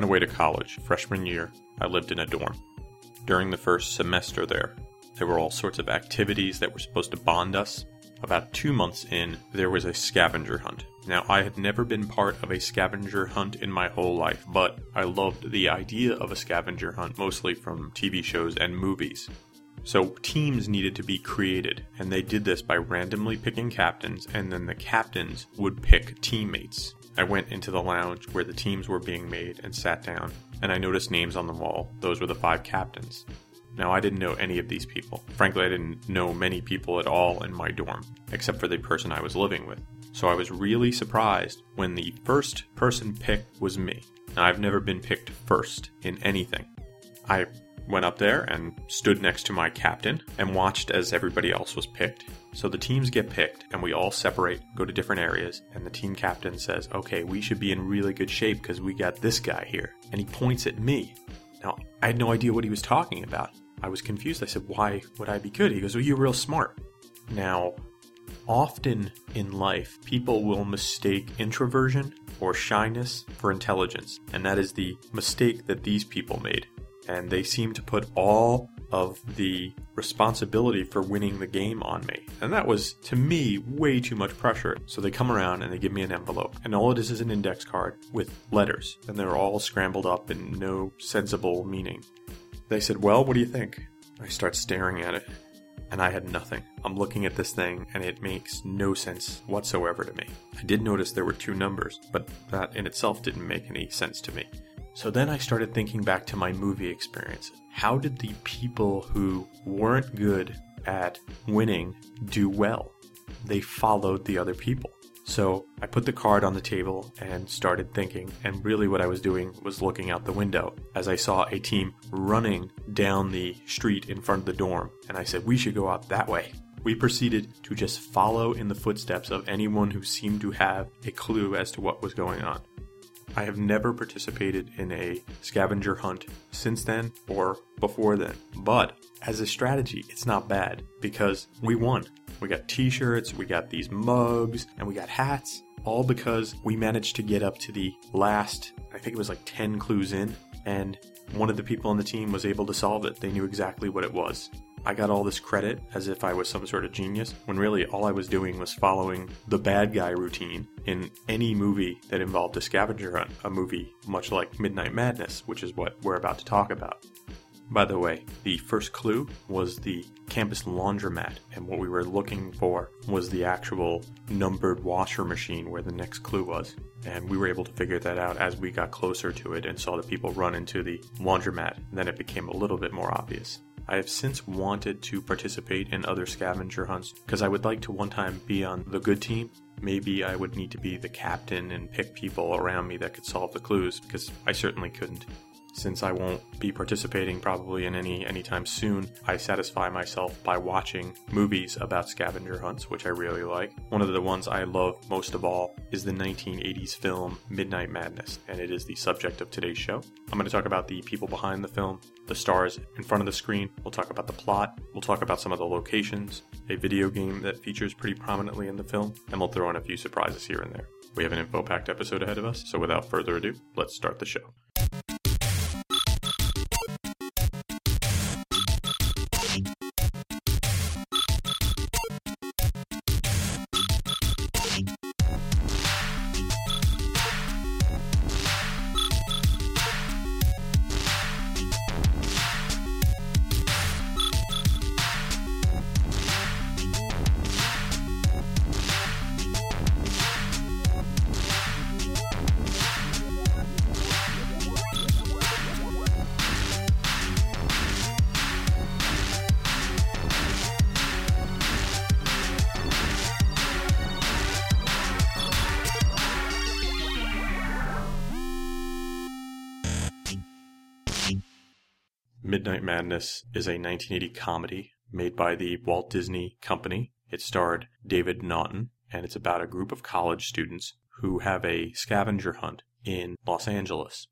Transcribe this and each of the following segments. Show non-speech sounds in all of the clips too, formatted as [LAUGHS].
Went away to college, freshman year, I lived in a dorm. During the first semester there, there were all sorts of activities that were supposed to bond us. About two months in, there was a scavenger hunt. Now, I had never been part of a scavenger hunt in my whole life, but I loved the idea of a scavenger hunt mostly from TV shows and movies. So, teams needed to be created, and they did this by randomly picking captains, and then the captains would pick teammates. I went into the lounge where the teams were being made and sat down, and I noticed names on the wall. Those were the five captains. Now, I didn't know any of these people. Frankly, I didn't know many people at all in my dorm, except for the person I was living with. So I was really surprised when the first person picked was me. Now, I've never been picked first in anything. I went up there and stood next to my captain and watched as everybody else was picked. So the teams get picked and we all separate, go to different areas, and the team captain says, Okay, we should be in really good shape because we got this guy here. And he points at me. Now, I had no idea what he was talking about. I was confused. I said, Why would I be good? He goes, Well, you're real smart. Now, often in life, people will mistake introversion or shyness for intelligence, and that is the mistake that these people made. And they seem to put all of the responsibility for winning the game on me. And that was, to me, way too much pressure. So they come around and they give me an envelope. And all it is is an index card with letters. And they're all scrambled up in no sensible meaning. They said, Well, what do you think? I start staring at it. And I had nothing. I'm looking at this thing and it makes no sense whatsoever to me. I did notice there were two numbers, but that in itself didn't make any sense to me. So then I started thinking back to my movie experiences. How did the people who weren't good at winning do well? They followed the other people. So I put the card on the table and started thinking, and really what I was doing was looking out the window as I saw a team running down the street in front of the dorm, and I said, We should go out that way. We proceeded to just follow in the footsteps of anyone who seemed to have a clue as to what was going on. I have never participated in a scavenger hunt since then or before then, but as a strategy, it's not bad because we won. We got t shirts, we got these mugs, and we got hats, all because we managed to get up to the last, I think it was like 10 clues in, and one of the people on the team was able to solve it. They knew exactly what it was. I got all this credit as if I was some sort of genius, when really all I was doing was following the bad guy routine in any movie that involved a scavenger hunt, a movie much like Midnight Madness, which is what we're about to talk about. By the way, the first clue was the campus laundromat, and what we were looking for was the actual numbered washer machine where the next clue was. And we were able to figure that out as we got closer to it and saw the people run into the laundromat, and then it became a little bit more obvious. I have since wanted to participate in other scavenger hunts because I would like to one time be on the good team. Maybe I would need to be the captain and pick people around me that could solve the clues because I certainly couldn't. Since I won't be participating probably in any anytime soon, I satisfy myself by watching movies about scavenger hunts, which I really like. One of the ones I love most of all is the 1980s film Midnight Madness, and it is the subject of today's show. I'm going to talk about the people behind the film, the stars in front of the screen, we'll talk about the plot, we'll talk about some of the locations, a video game that features pretty prominently in the film, and we'll throw in a few surprises here and there. We have an info packed episode ahead of us, so without further ado, let's start the show. Midnight Madness is a 1980 comedy made by the Walt Disney Company. It starred David Naughton, and it's about a group of college students who have a scavenger hunt in Los Angeles.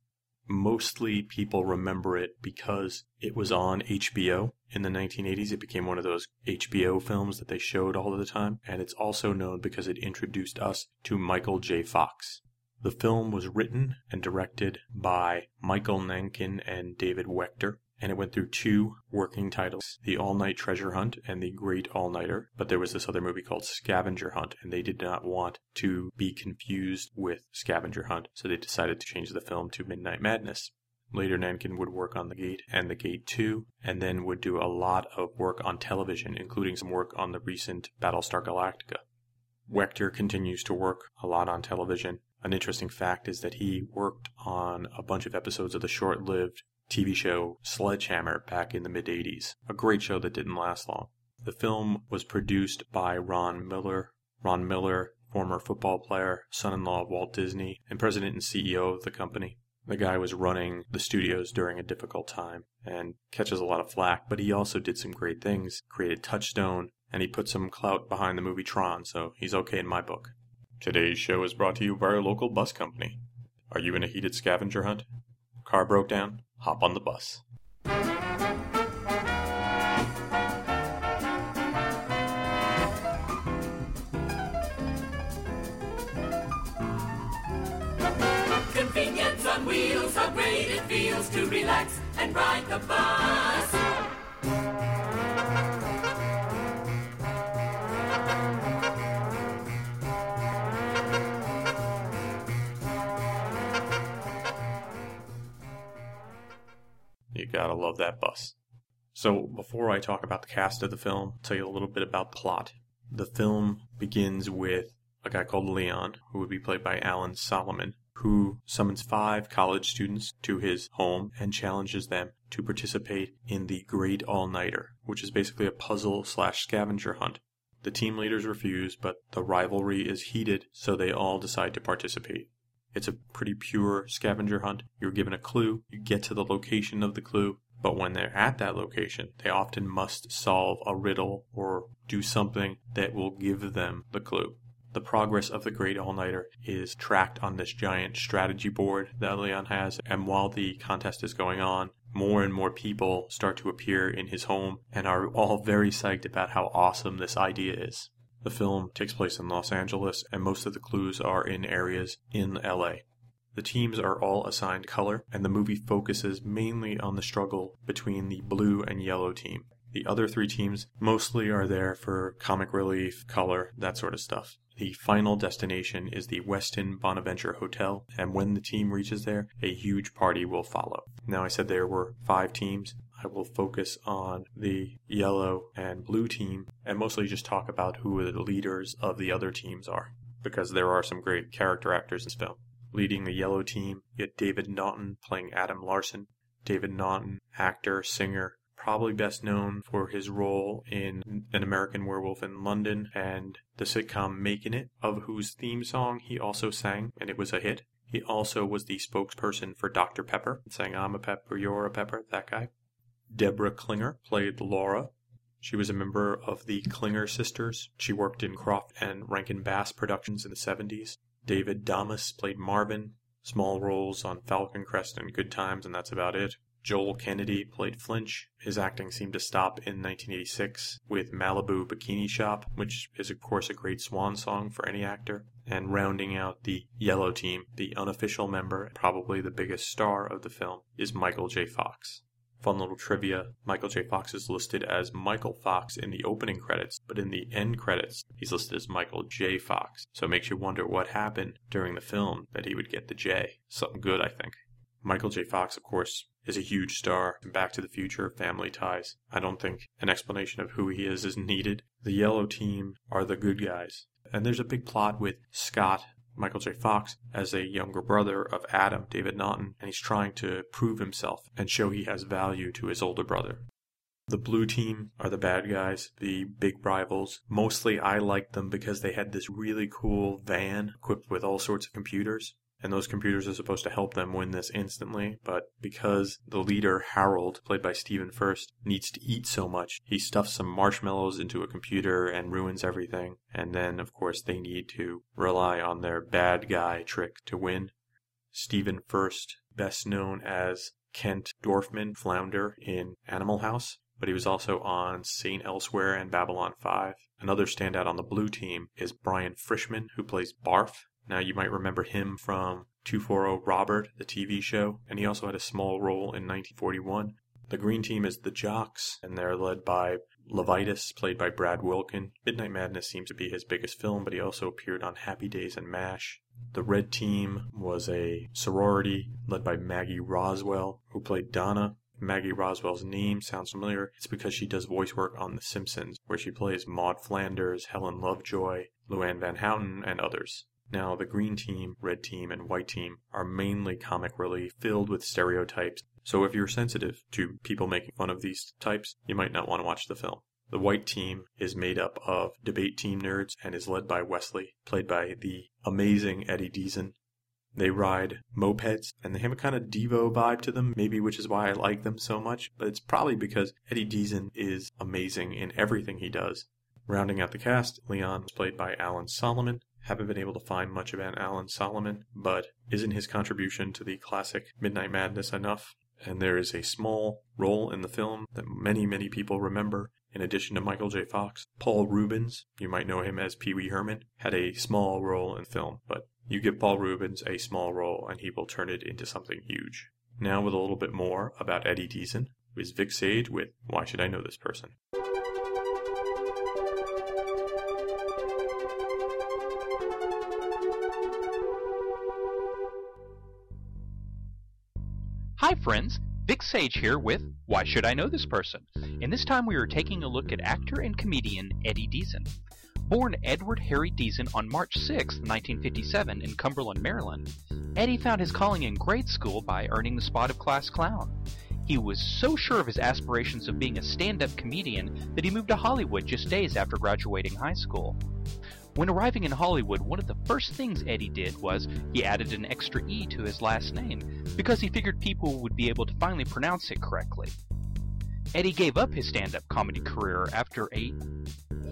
Mostly people remember it because it was on HBO in the 1980s. It became one of those HBO films that they showed all the time, and it's also known because it introduced us to Michael J. Fox. The film was written and directed by Michael Nankin and David Wechter and it went through two working titles The All Night Treasure Hunt and The Great All Nighter. But there was this other movie called Scavenger Hunt, and they did not want to be confused with Scavenger Hunt, so they decided to change the film to Midnight Madness. Later, Nankin would work on The Gate and The Gate 2, and then would do a lot of work on television, including some work on the recent Battlestar Galactica. Wechter continues to work a lot on television. An interesting fact is that he worked on a bunch of episodes of the short lived TV show Sledgehammer back in the mid 80s, a great show that didn't last long. The film was produced by Ron Miller. Ron Miller, former football player, son in law of Walt Disney, and president and CEO of the company. The guy was running the studios during a difficult time and catches a lot of flack, but he also did some great things, created Touchstone, and he put some clout behind the movie Tron, so he's okay in my book. Today's show is brought to you by our local bus company. Are you in a heated scavenger hunt? Car broke down? Hop on the bus. Convenience on wheels, how great it feels to relax and ride the bus. So, before I talk about the cast of the film, I'll tell you a little bit about the plot. The film begins with a guy called Leon, who would be played by Alan Solomon, who summons five college students to his home and challenges them to participate in the Great All Nighter, which is basically a puzzle slash scavenger hunt. The team leaders refuse, but the rivalry is heated, so they all decide to participate. It's a pretty pure scavenger hunt. You're given a clue, you get to the location of the clue, but when they're at that location, they often must solve a riddle or do something that will give them the clue. The progress of the Great All Nighter is tracked on this giant strategy board that Leon has, and while the contest is going on, more and more people start to appear in his home and are all very psyched about how awesome this idea is. The film takes place in Los Angeles, and most of the clues are in areas in LA. The teams are all assigned color, and the movie focuses mainly on the struggle between the blue and yellow team. The other three teams mostly are there for comic relief, color, that sort of stuff. The final destination is the Westin Bonaventure Hotel, and when the team reaches there, a huge party will follow. Now, I said there were five teams. I will focus on the yellow and blue team and mostly just talk about who the leaders of the other teams are, because there are some great character actors in this film. Leading the yellow team, you get David Naughton playing Adam Larson. David Naughton, actor, singer, probably best known for his role in An American Werewolf in London and the sitcom Making It, of whose theme song he also sang, and it was a hit. He also was the spokesperson for Dr. Pepper, saying, I'm a pepper, you're a pepper, that guy. Deborah Clinger played Laura. She was a member of the Clinger sisters. She worked in Krofft and Rankin Bass productions in the 70s. David Damas played Marvin. Small roles on Falcon Crest and Good Times, and that's about it. Joel Kennedy played Flinch. His acting seemed to stop in 1986 with Malibu Bikini Shop, which is, of course, a great swan song for any actor. And rounding out the yellow team, the unofficial member, probably the biggest star of the film, is Michael J. Fox. Fun little trivia Michael J. Fox is listed as Michael Fox in the opening credits, but in the end credits, he's listed as Michael J. Fox. So it makes you wonder what happened during the film that he would get the J. Something good, I think. Michael J. Fox, of course, is a huge star in Back to the Future, Family Ties. I don't think an explanation of who he is is needed. The yellow team are the good guys. And there's a big plot with Scott Michael J. Fox as a younger brother of Adam, David Naughton, and he's trying to prove himself and show he has value to his older brother. The blue team are the bad guys, the big rivals. Mostly I liked them because they had this really cool van equipped with all sorts of computers. And those computers are supposed to help them win this instantly, but because the leader, Harold, played by Stephen Furst, needs to eat so much, he stuffs some marshmallows into a computer and ruins everything, and then, of course, they need to rely on their bad guy trick to win. Stephen Furst, best known as Kent Dorfman Flounder in Animal House, but he was also on St. Elsewhere and Babylon 5. Another standout on the blue team is Brian Frishman, who plays Barf. Now, you might remember him from 240 Robert, the TV show, and he also had a small role in 1941. The green team is the Jocks, and they're led by Levitus, played by Brad Wilkin. Midnight Madness seems to be his biggest film, but he also appeared on Happy Days and MASH. The red team was a sorority led by Maggie Roswell, who played Donna. Maggie Roswell's name sounds familiar. It's because she does voice work on The Simpsons, where she plays Maud Flanders, Helen Lovejoy, Luann Van Houten, and others. Now, the green team, red team, and white team are mainly comic relief filled with stereotypes. So if you're sensitive to people making fun of these types, you might not want to watch the film. The white team is made up of debate team nerds and is led by Wesley, played by the amazing Eddie Deezen. They ride mopeds and they have a kind of Devo vibe to them, maybe which is why I like them so much, but it's probably because Eddie Deezen is amazing in everything he does. Rounding out the cast, Leon is played by Alan Solomon. Haven't been able to find much about Alan Solomon, but isn't his contribution to the classic Midnight Madness enough? And there is a small role in the film that many, many people remember in addition to Michael J. Fox, Paul Reubens, you might know him as Pee Wee Herman, had a small role in film, but you give Paul Reubens a small role and he will turn it into something huge. Now, with a little bit more about Eddie Deezen, is Vic Sage with Why Should I Know This Person? Hi, friends. Vic Sage here with Why Should I Know This Person? And this time we are taking a look at actor and comedian Eddie Deezen. Born Edward Harry Deezen on March 6, 1957, in Cumberland, Maryland, Eddie found his calling in grade school by earning the spot of class clown. He was so sure of his aspirations of being a stand up comedian that he moved to Hollywood just days after graduating high school. When arriving in Hollywood, one of the first things Eddie did was he added an extra E to his last name because he figured people would be able to finally pronounce it correctly. Eddie gave up his stand up comedy career after a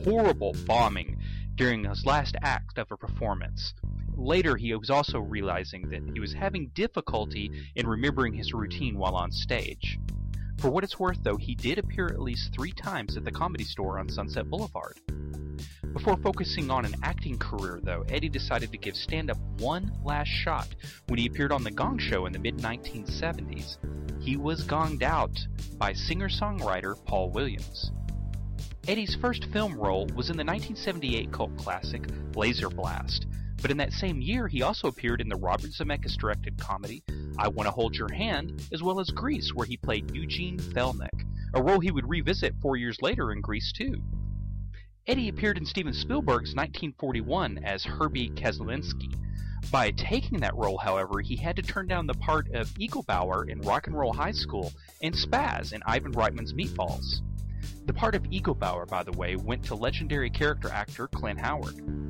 horrible bombing during his last act of a performance. Later, he was also realizing that he was having difficulty in remembering his routine while on stage. For what it's worth, though, he did appear at least three times at the comedy store on Sunset Boulevard. Before focusing on an acting career, though, Eddie decided to give stand up one last shot when he appeared on The Gong Show in the mid 1970s. He was gonged out by singer songwriter Paul Williams. Eddie's first film role was in the 1978 cult classic Laser Blast, but in that same year he also appeared in the Robert Zemeckis directed comedy I Want to Hold Your Hand, as well as Grease, where he played Eugene Thelnick, a role he would revisit four years later in Grease 2. Eddie appeared in Steven Spielberg's 1941 as Herbie Kezlinski. By taking that role, however, he had to turn down the part of Eaglebauer in Rock and Roll High School and Spaz in Ivan Reitman's Meatballs. The part of Eaglebauer, by the way, went to legendary character actor Clint Howard.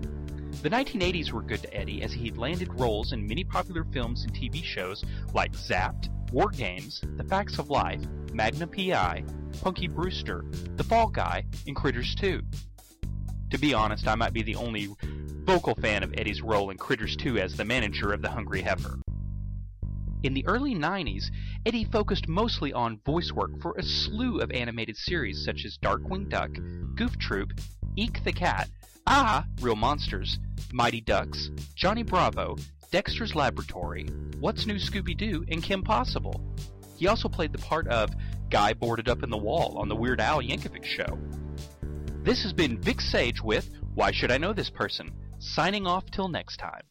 The 1980s were good to Eddie as he landed roles in many popular films and TV shows like Zapped, War Games, The Facts of Life, Magnum PI, Punky Brewster, The Fall Guy, and Critters 2. To be honest, I might be the only vocal fan of Eddie's role in Critters 2 as the manager of the Hungry Heifer. In the early 90s, Eddie focused mostly on voice work for a slew of animated series such as Darkwing Duck, Goof Troop, Eek the Cat, Ah! Real Monsters, Mighty Ducks, Johnny Bravo, Dexter's Laboratory, What's New Scooby Doo, and Kim Possible. He also played the part of Guy Boarded Up in the Wall on the Weird Al Yankovic Show. This has been Vic Sage with Why Should I Know This Person? Signing off till next time.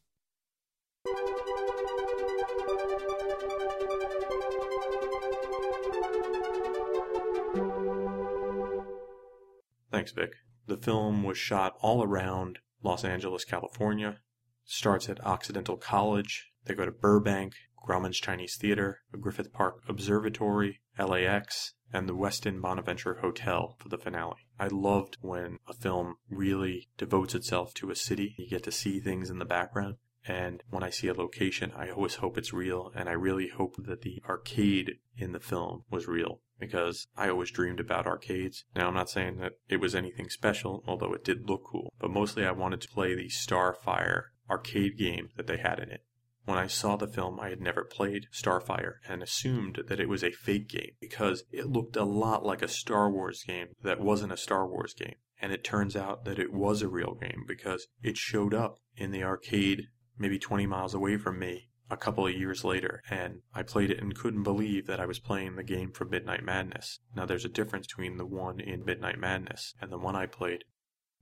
Thanks, Vic. The film was shot all around Los Angeles, California. Starts at Occidental College. They go to Burbank, Grauman's Chinese Theater, the Griffith Park Observatory, LAX, and the Westin Bonaventure Hotel for the finale. I loved when a film really devotes itself to a city. You get to see things in the background. And when I see a location, I always hope it's real, and I really hope that the arcade in the film was real because I always dreamed about arcades. Now, I'm not saying that it was anything special, although it did look cool, but mostly I wanted to play the Starfire arcade game that they had in it. When I saw the film, I had never played Starfire and assumed that it was a fake game because it looked a lot like a Star Wars game that wasn't a Star Wars game. And it turns out that it was a real game because it showed up in the arcade maybe 20 miles away from me a couple of years later, and I played it and couldn't believe that I was playing the game from Midnight Madness. Now, there's a difference between the one in Midnight Madness and the one I played.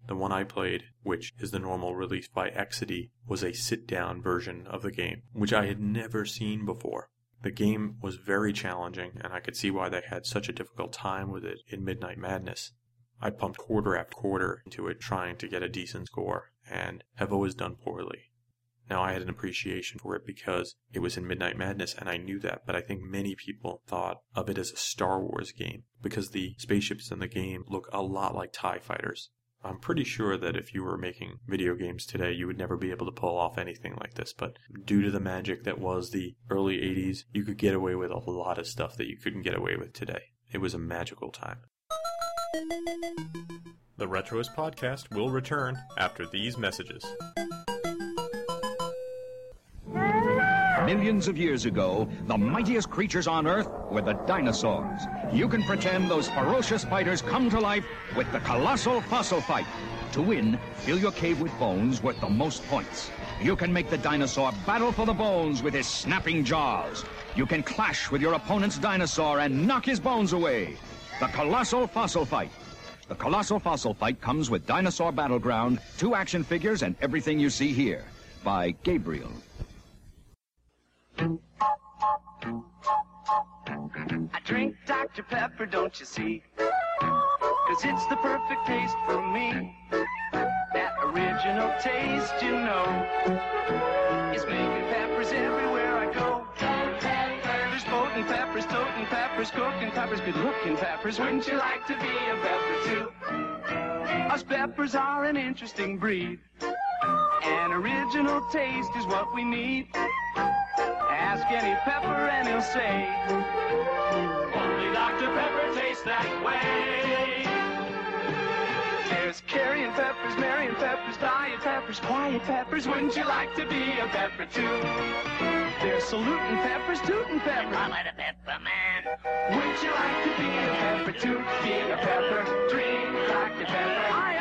The one I played, which is the normal release by Exidy, was a sit down version of the game, which I had never seen before. The game was very challenging, and I could see why they had such a difficult time with it in Midnight Madness. I pumped quarter after quarter into it trying to get a decent score, and have always done poorly. Now, I had an appreciation for it because it was in Midnight Madness, and I knew that, but I think many people thought of it as a Star Wars game because the spaceships in the game look a lot like TIE fighters. I'm pretty sure that if you were making video games today, you would never be able to pull off anything like this, but due to the magic that was the early 80s, you could get away with a lot of stuff that you couldn't get away with today. It was a magical time. The Retroist podcast will return after these messages. Millions of years ago, the mightiest creatures on Earth were the dinosaurs. You can pretend those ferocious fighters come to life with the Colossal Fossil Fight. To win, fill your cave with bones worth the most points. You can make the dinosaur battle for the bones with his snapping jaws. You can clash with your opponent's dinosaur and knock his bones away. The Colossal Fossil Fight. The Colossal Fossil Fight comes with Dinosaur Battleground, two action figures, and everything you see here. By Gabriel. I drink Dr. Pepper, don't you see? Cause it's the perfect taste for me. That original taste, you know, is making peppers everywhere I go. There's boating peppers, toting peppers, cooking peppers, good looking peppers. Wouldn't you like to be a pepper too? Us peppers are an interesting breed. An original taste is what we need. Ask any pepper and he'll say, Only Dr. Pepper tastes that way. There's carrying peppers, marrying peppers, diet peppers, quiet peppers. Wouldn't you like to be a pepper too? There's saluting peppers, tooting peppers. I'm a pepper man. Wouldn't you like to be a pepper too? Be a pepper, drink Dr. Pepper.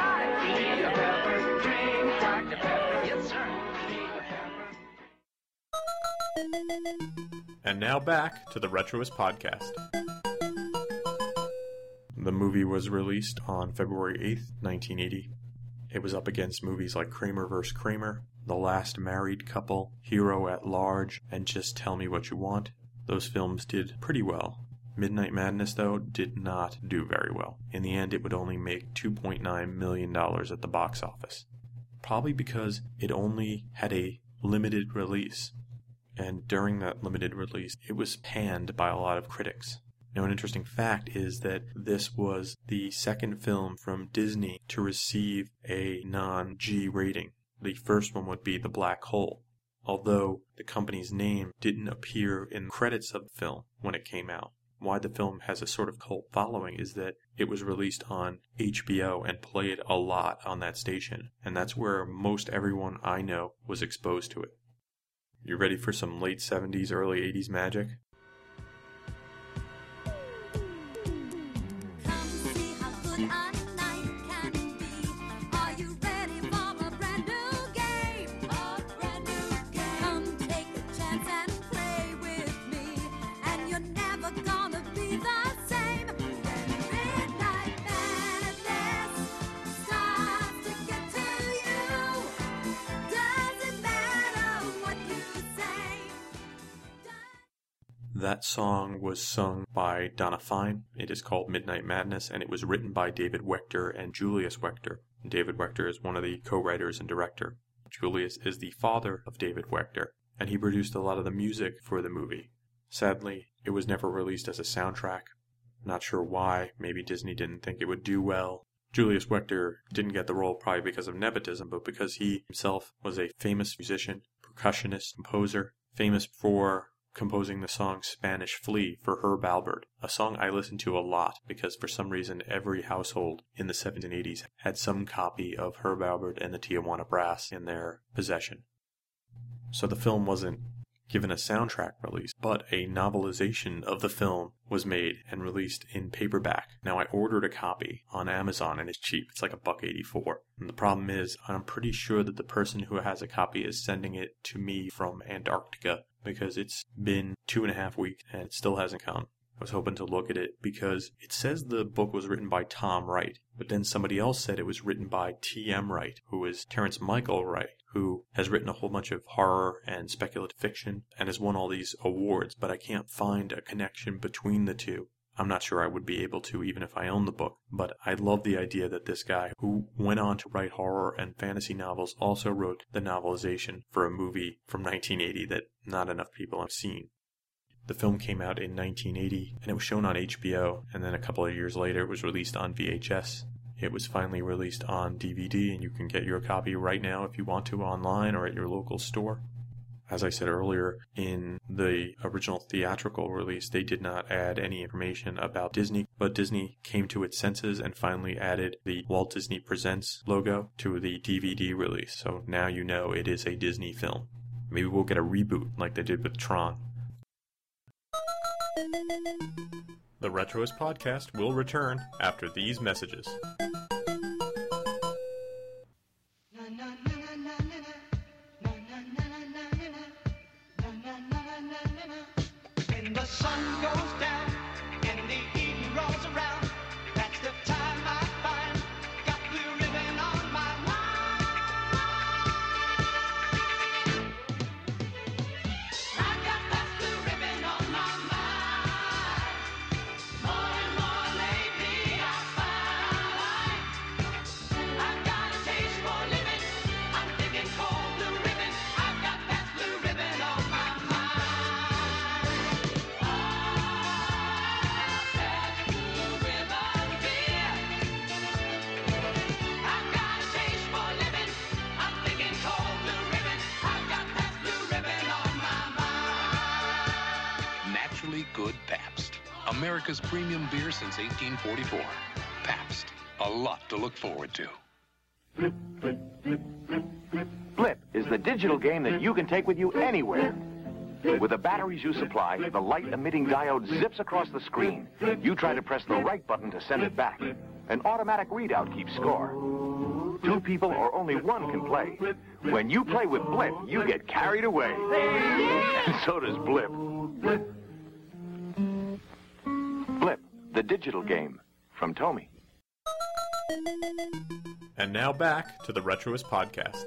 And now back to the Retroist podcast. The movie was released on February 8th, 1980. It was up against movies like Kramer vs. Kramer, The Last Married Couple, Hero at Large, and Just Tell Me What You Want. Those films did pretty well. Midnight Madness, though, did not do very well. In the end, it would only make $2.9 million at the box office. Probably because it only had a limited release and during that limited release, it was panned by a lot of critics. Now, an interesting fact is that this was the second film from Disney to receive a non G rating. The first one would be The Black Hole, although the company's name didn't appear in the credits of the film when it came out. Why the film has a sort of cult following is that it was released on HBO and played a lot on that station, and that's where most everyone I know was exposed to it. You ready for some late 70s, early 80s magic? That song was sung by Donna Fine. It is called Midnight Madness, and it was written by David Wechter and Julius Wechter. David Wechter is one of the co-writers and director. Julius is the father of David Wechter, and he produced a lot of the music for the movie. Sadly, it was never released as a soundtrack. Not sure why. Maybe Disney didn't think it would do well. Julius Wechter didn't get the role probably because of nepotism, but because he himself was a famous musician, percussionist, composer, famous for composing the song Spanish Flea for Herb Alpert, a song I listened to a lot because for some reason every household in the 70s and 80s had some copy of Herb Alpert and the Tijuana Brass in their possession. So the film wasn't given a soundtrack release, but a novelization of the film was made and released in paperback. Now I ordered a copy on Amazon and it's cheap. It's like a buck 84. And the problem is I'm pretty sure that the person who has a copy is sending it to me from Antarctica because it's been two and a half weeks and it still hasn't come. I was hoping to look at it because it says the book was written by Tom Wright, but then somebody else said it was written by T.M. Wright, who is Terrence Michael Wright, who has written a whole bunch of horror and speculative fiction and has won all these awards, but I can't find a connection between the two. I'm not sure I would be able to even if I owned the book, but I love the idea that this guy, who went on to write horror and fantasy novels, also wrote the novelization for a movie from 1980 that not enough people have seen. The film came out in 1980 and it was shown on HBO, and then a couple of years later it was released on VHS. It was finally released on DVD, and you can get your copy right now if you want to online or at your local store. As I said earlier, in the original theatrical release, they did not add any information about Disney, but Disney came to its senses and finally added the Walt Disney Presents logo to the DVD release. So now you know it is a Disney film. Maybe we'll get a reboot like they did with Tron. The Retroist podcast will return after these messages. America's premium beer since 1844. Pabst. A lot to look forward to. Blip blip, blip, blip, blip. Blip is the digital game that you can take with you anywhere. With the batteries you supply, the light-emitting diode zips across the screen. You try to press the right button to send it back. An automatic readout keeps score. Two people or only one can play. When you play with Blip, you get carried away. [LAUGHS] And so does Blip. Blip, the digital game from Tomy. And now back to the Retroist podcast.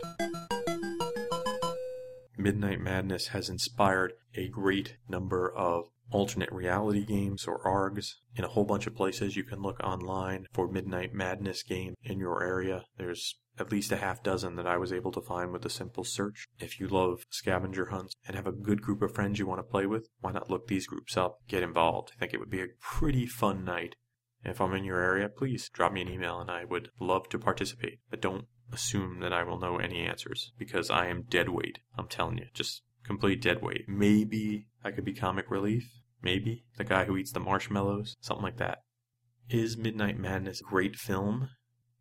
Midnight Madness has inspired a great number of alternate reality games or ARGs in a whole bunch of places. You can look online for Midnight Madness game in your area. There's at least a half dozen that I was able to find with a simple search. If you love scavenger hunts and have a good group of friends you want to play with, why not look these groups up, get involved? I think it would be a pretty fun night. If I'm in your area, please drop me an email and I would love to participate. But don't assume that I will know any answers because I am dead weight. I'm telling you, just complete dead weight. Maybe I could be comic relief. Maybe the guy who eats the marshmallows, something like that. Is Midnight Madness a great film?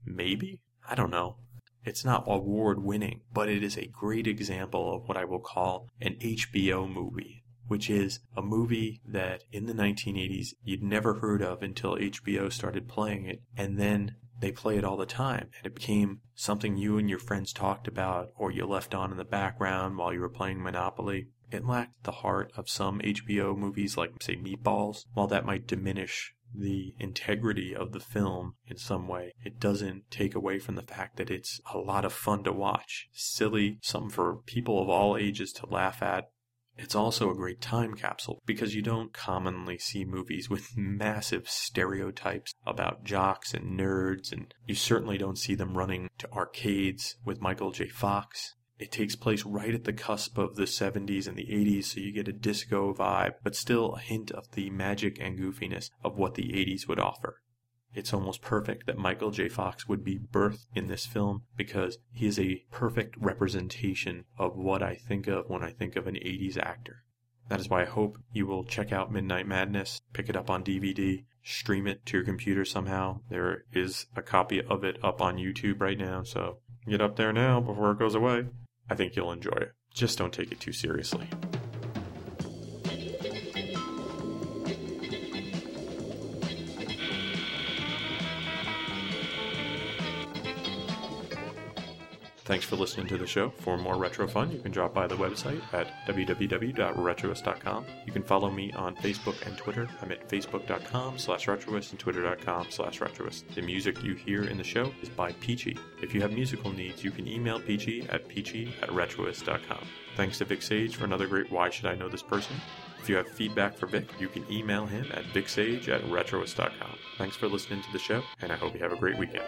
Maybe. I don't know. It's not award winning, but it is a great example of what I will call an HBO movie which is a movie that in the 1980s you'd never heard of until HBO started playing it, and then they play it all the time, and it became something you and your friends talked about or you left on in the background while you were playing Monopoly. It lacked the heart of some HBO movies like, say, Meatballs. While that might diminish the integrity of the film in some way, it doesn't take away from the fact that it's a lot of fun to watch. Silly, something for people of all ages to laugh at, it's also a great time capsule because you don't commonly see movies [LAUGHS] with massive stereotypes about jocks and nerds, and you certainly don't see them running to arcades with Michael J. Fox. It takes place right at the cusp of the 70s and the 80s, so you get a disco vibe, but still a hint of the magic and goofiness of what the 80s would offer. It's almost perfect that Michael J. Fox would be birthed in this film because he is a perfect representation of what I think of when I think of an 80s actor. That is why I hope you will check out Midnight Madness, pick it up on DVD, stream it to your computer somehow. There is a copy of it up on YouTube right now, so get up there now before it goes away. I think you'll enjoy it. Just don't take it too seriously. Thanks for listening to the show. For more retro fun, you can drop by the website at www.retroist.com. You can follow me on Facebook and Twitter. I'm at facebook.com slash retroist and twitter.com slash retroist. The music you hear in the show is by Peachy. If you have musical needs, you can email Peachy at peachy at retroist.com. Thanks to Vic Sage for another great Why Should I Know This Person? If you have feedback for Vic, you can email him at vicsage at retroist.com. Thanks for listening to the show, and I hope you have a great weekend.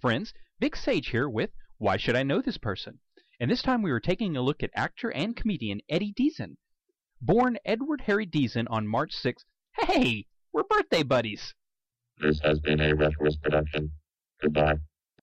Friends. Vic Sage here with Why Should I Know This Person? And this time we were taking a look at actor and comedian Eddie Deezen. Born Edward Harry Deezen on March 6th. Hey, we're birthday buddies! This has been a Retroist production. Goodbye.